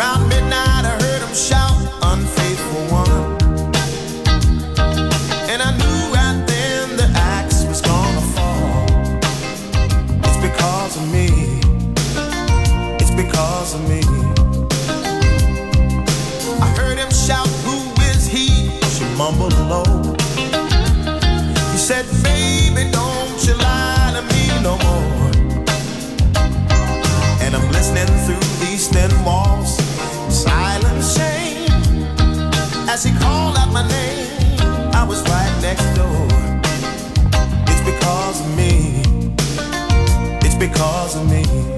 Around midnight, I heard him shout, Unfaithful. And I knew right then the axe was gonna fall. It's because of me. It's because of me. I heard him shout, Who is he? She mumbled low. He said, because of me.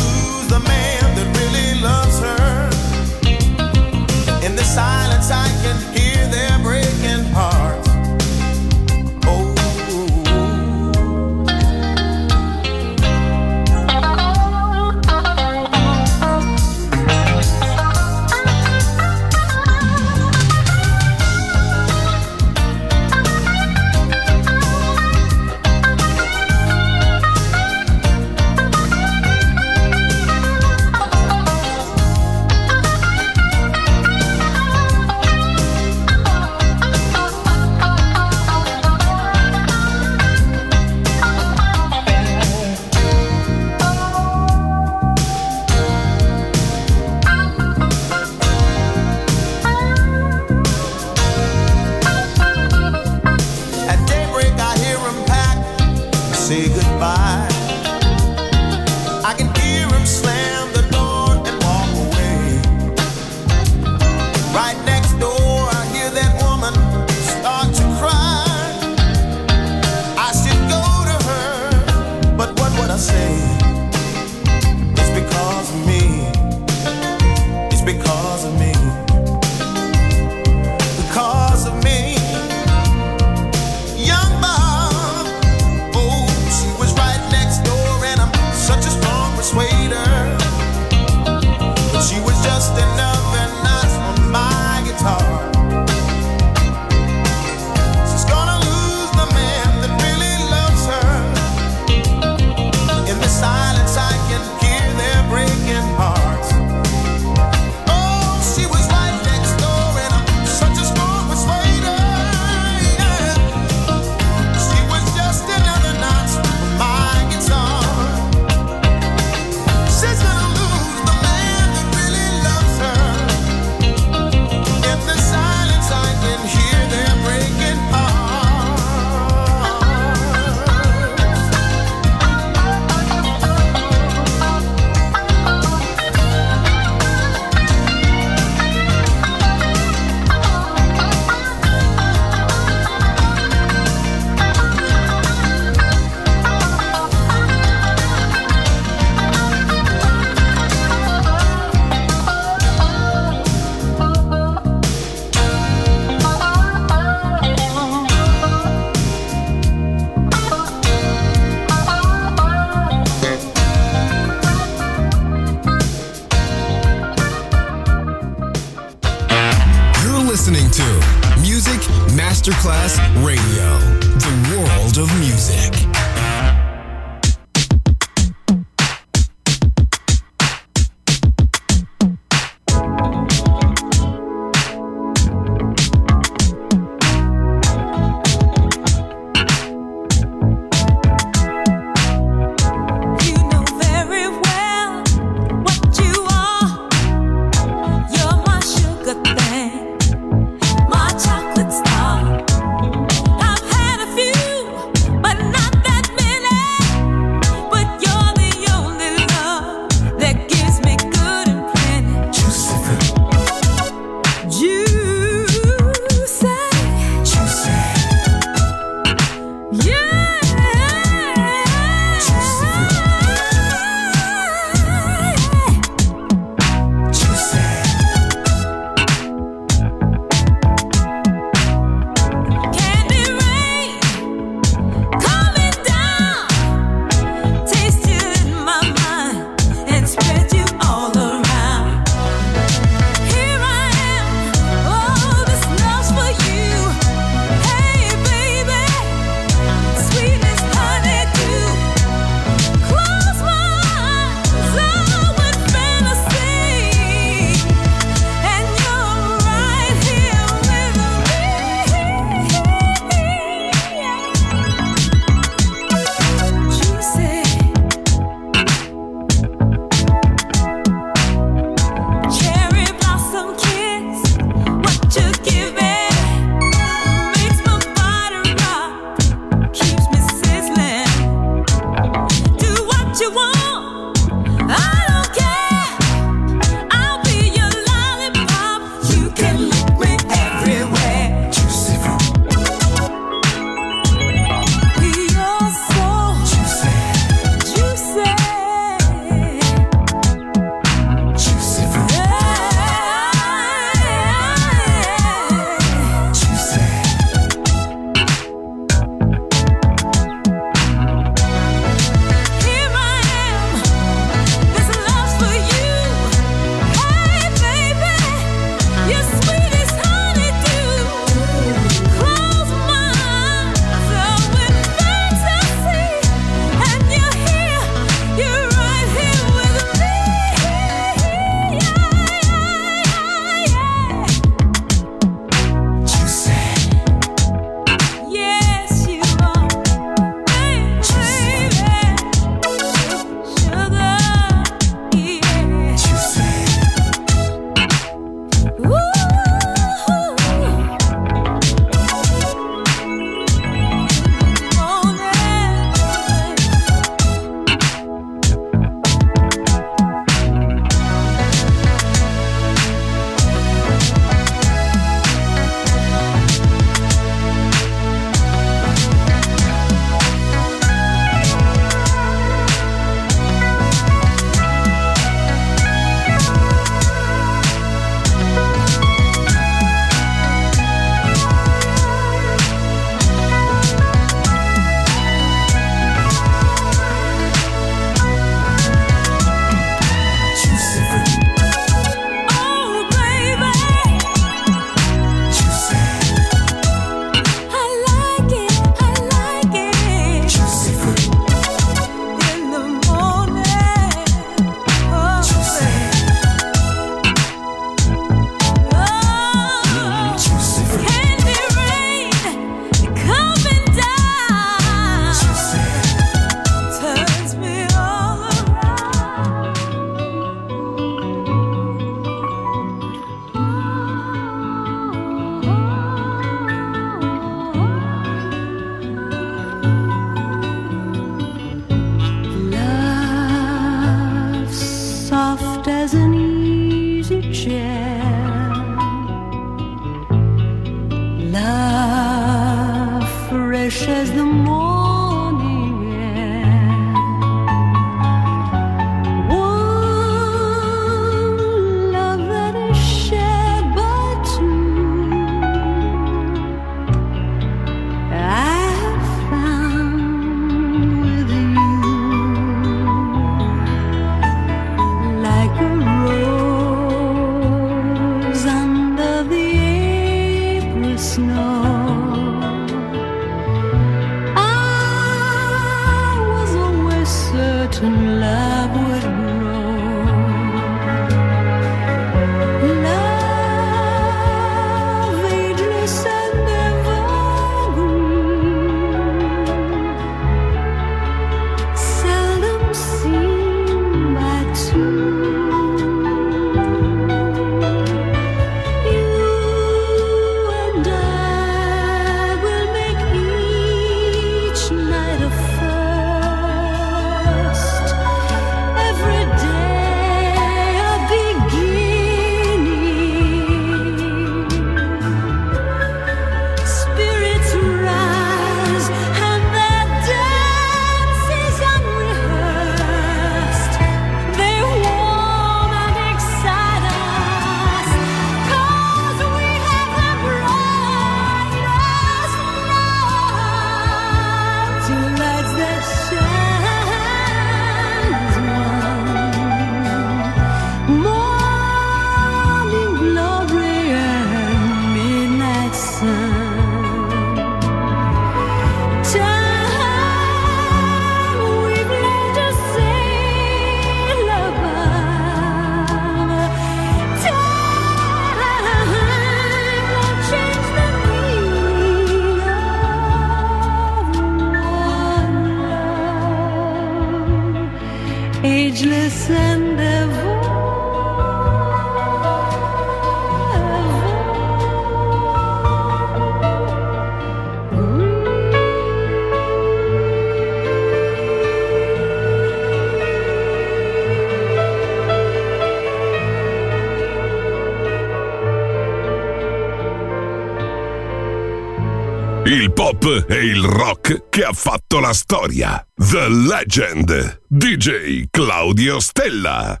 ha fatto la storia. The Legend. DJ Claudio Stella.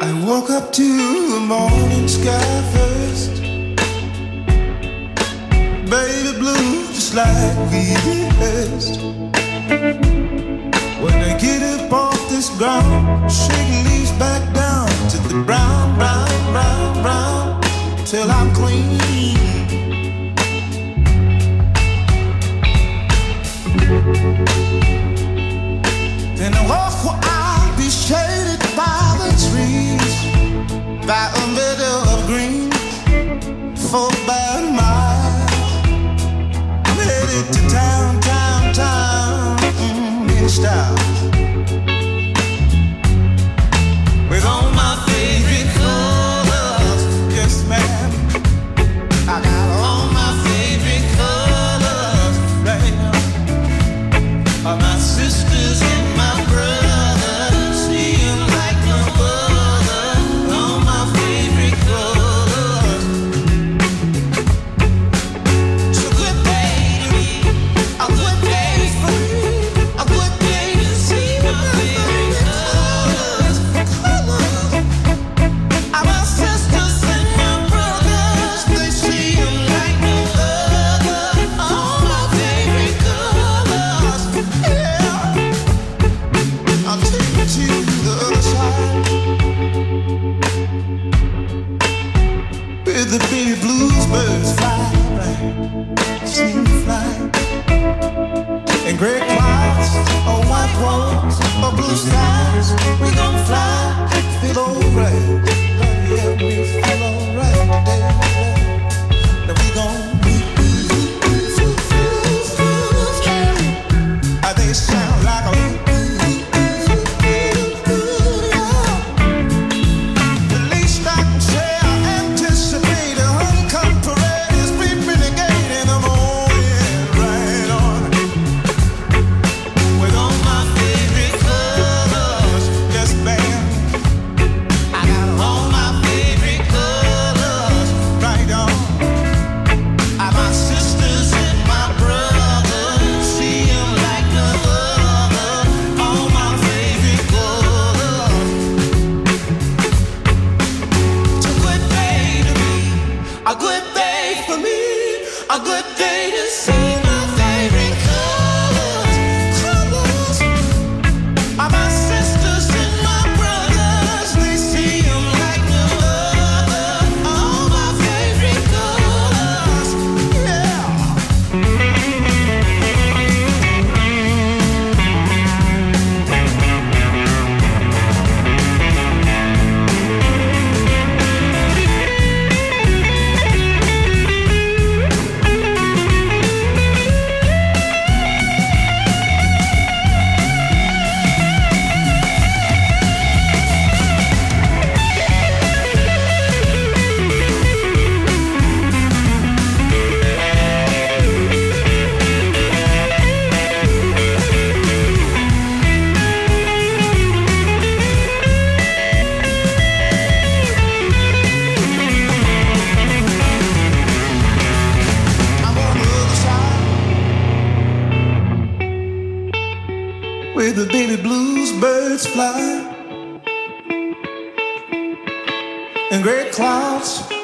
I woke up to a morning sky. like we rehearsed. When I get up off this ground, shake leaves back down to the brown, brown, brown, brown, till I'm clean. Then I walk where I'll be shaded by the trees, by birds fly, to fly. Great clouds, or white walls, or blue skies, we gon' fly.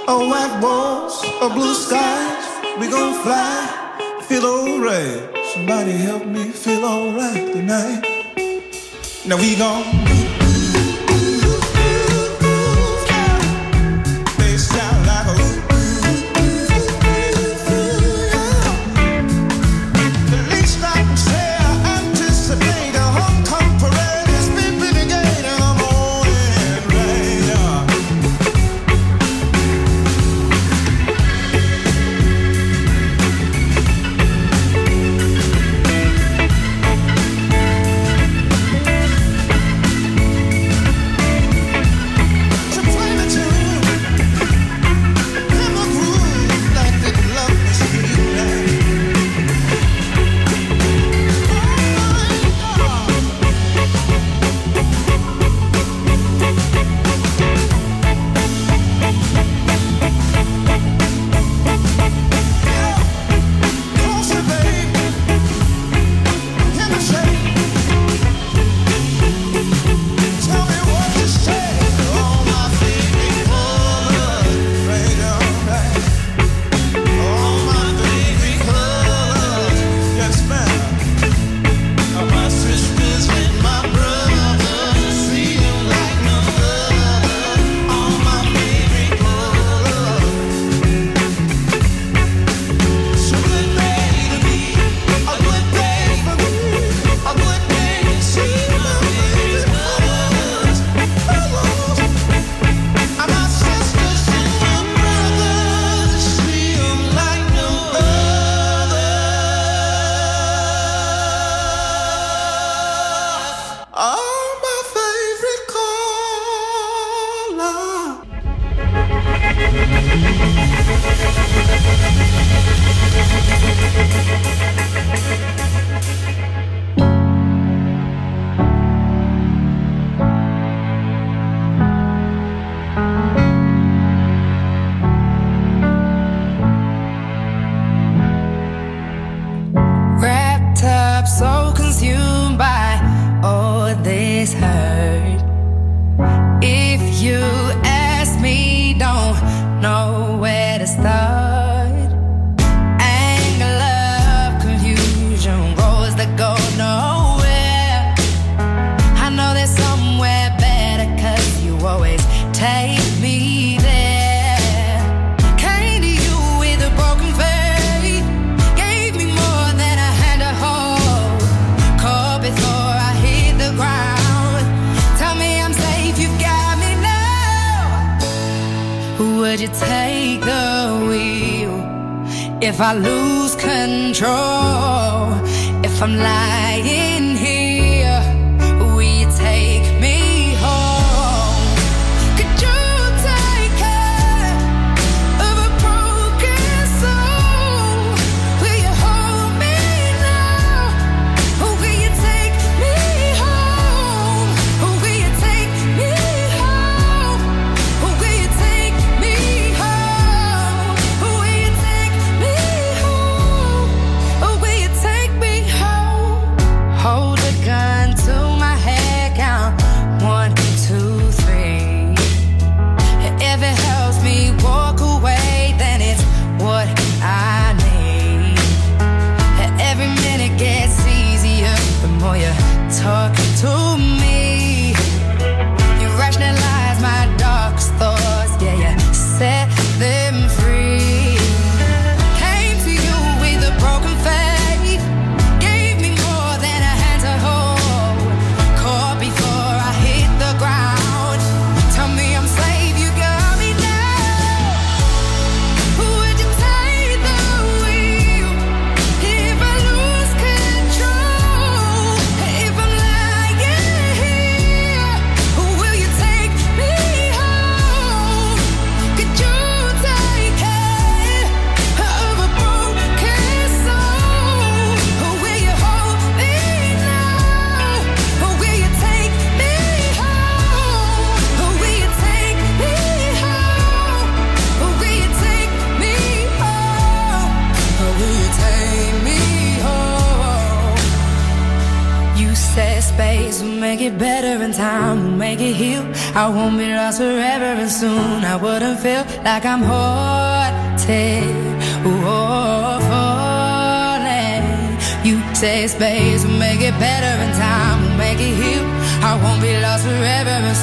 on white walls or blue skies. We gon' fly, feel alright. Somebody help me feel alright tonight. Now we gon'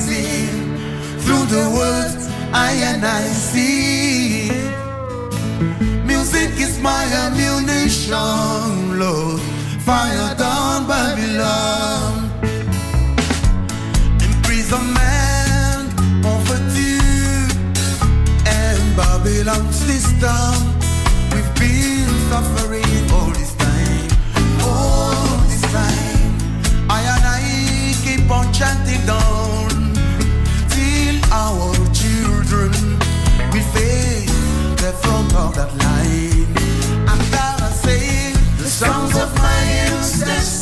see through the words I and I see. Music is my ammunition, Lord. Fire down Babylon. Imprisonment, on tu and Babylon system. We've been suffering all this time, all this time. I and I keep on chanting down. that. I'm the songs of my ancestors.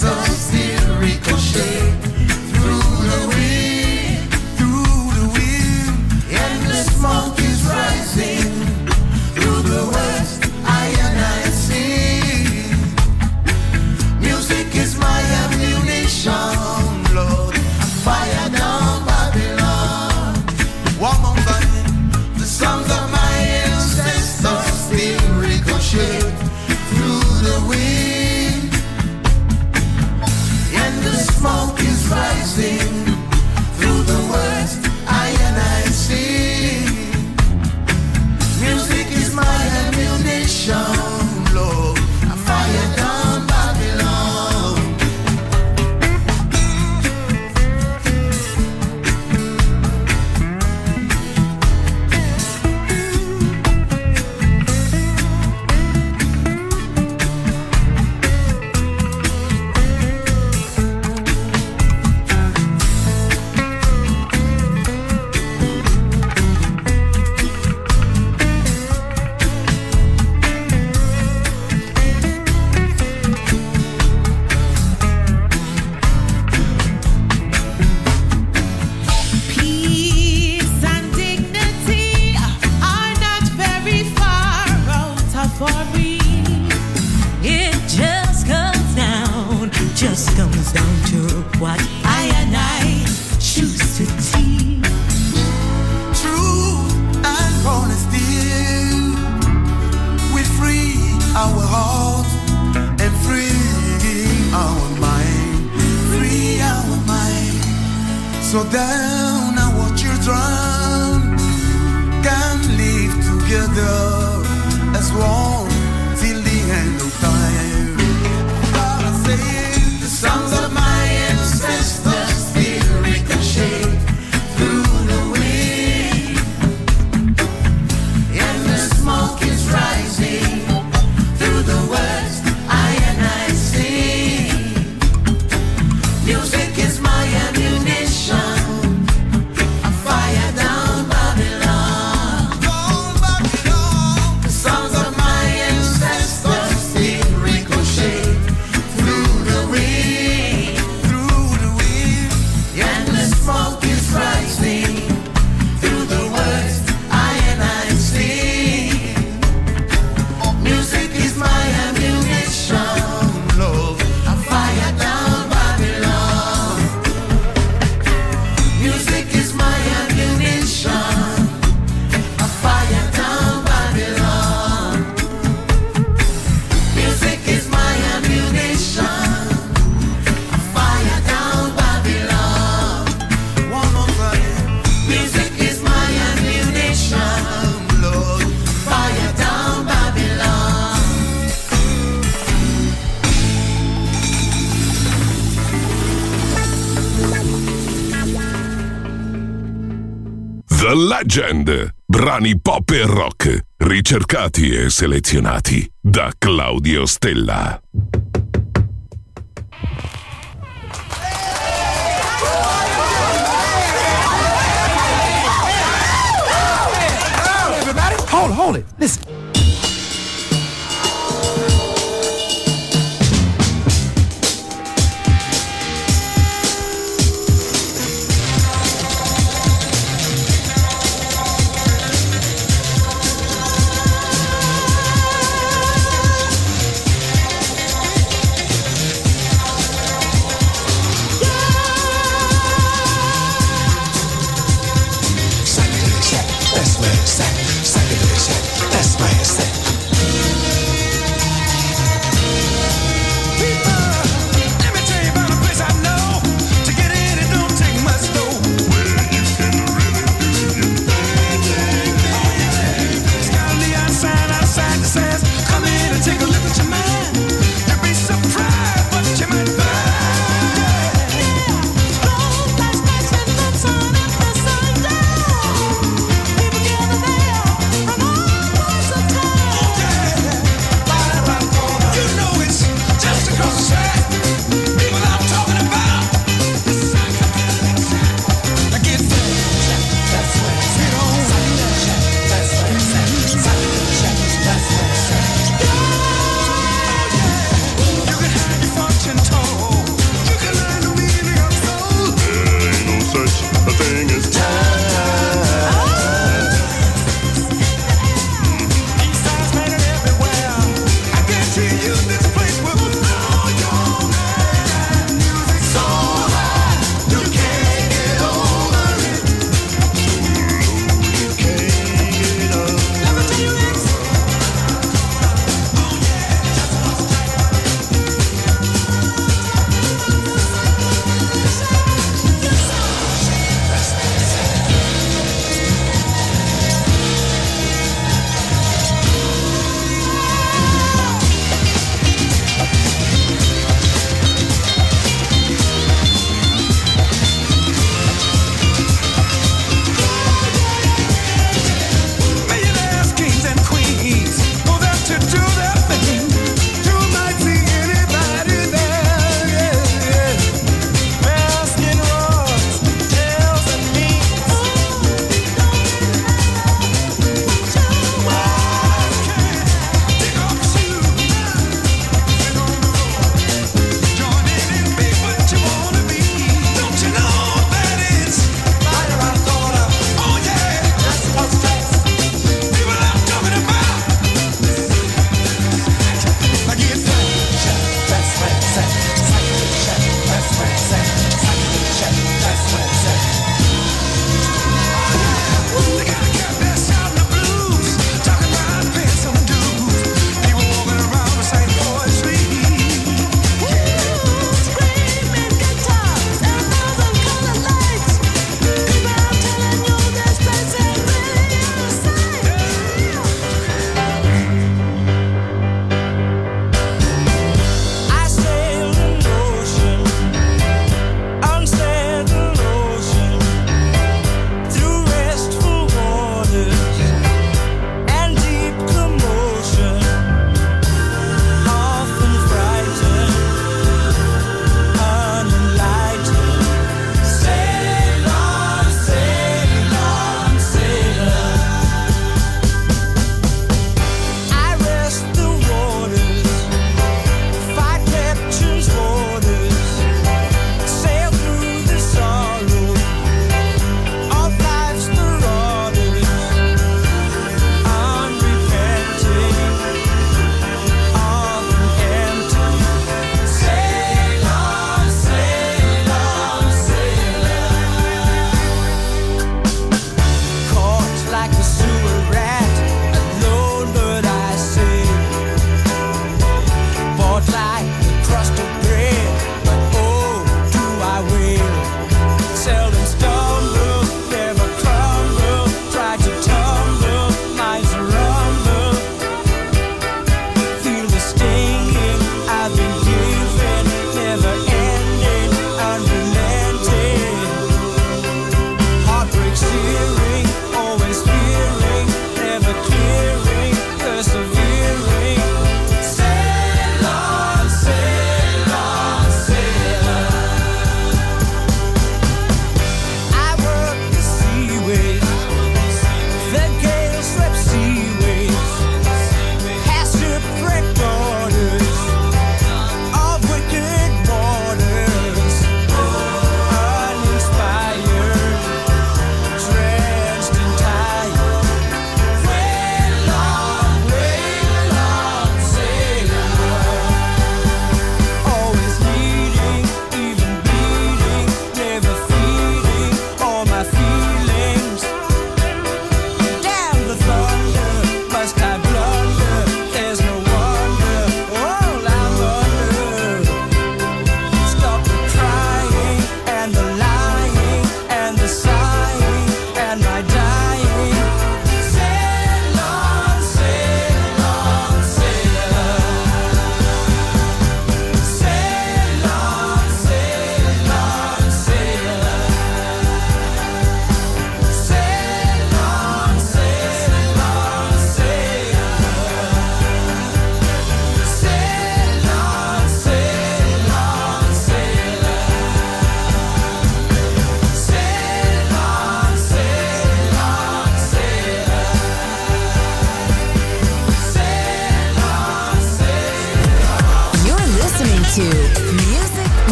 Legend. Brani pop e rock, ricercati e selezionati da Claudio Stella. Hold, hold it. Listen.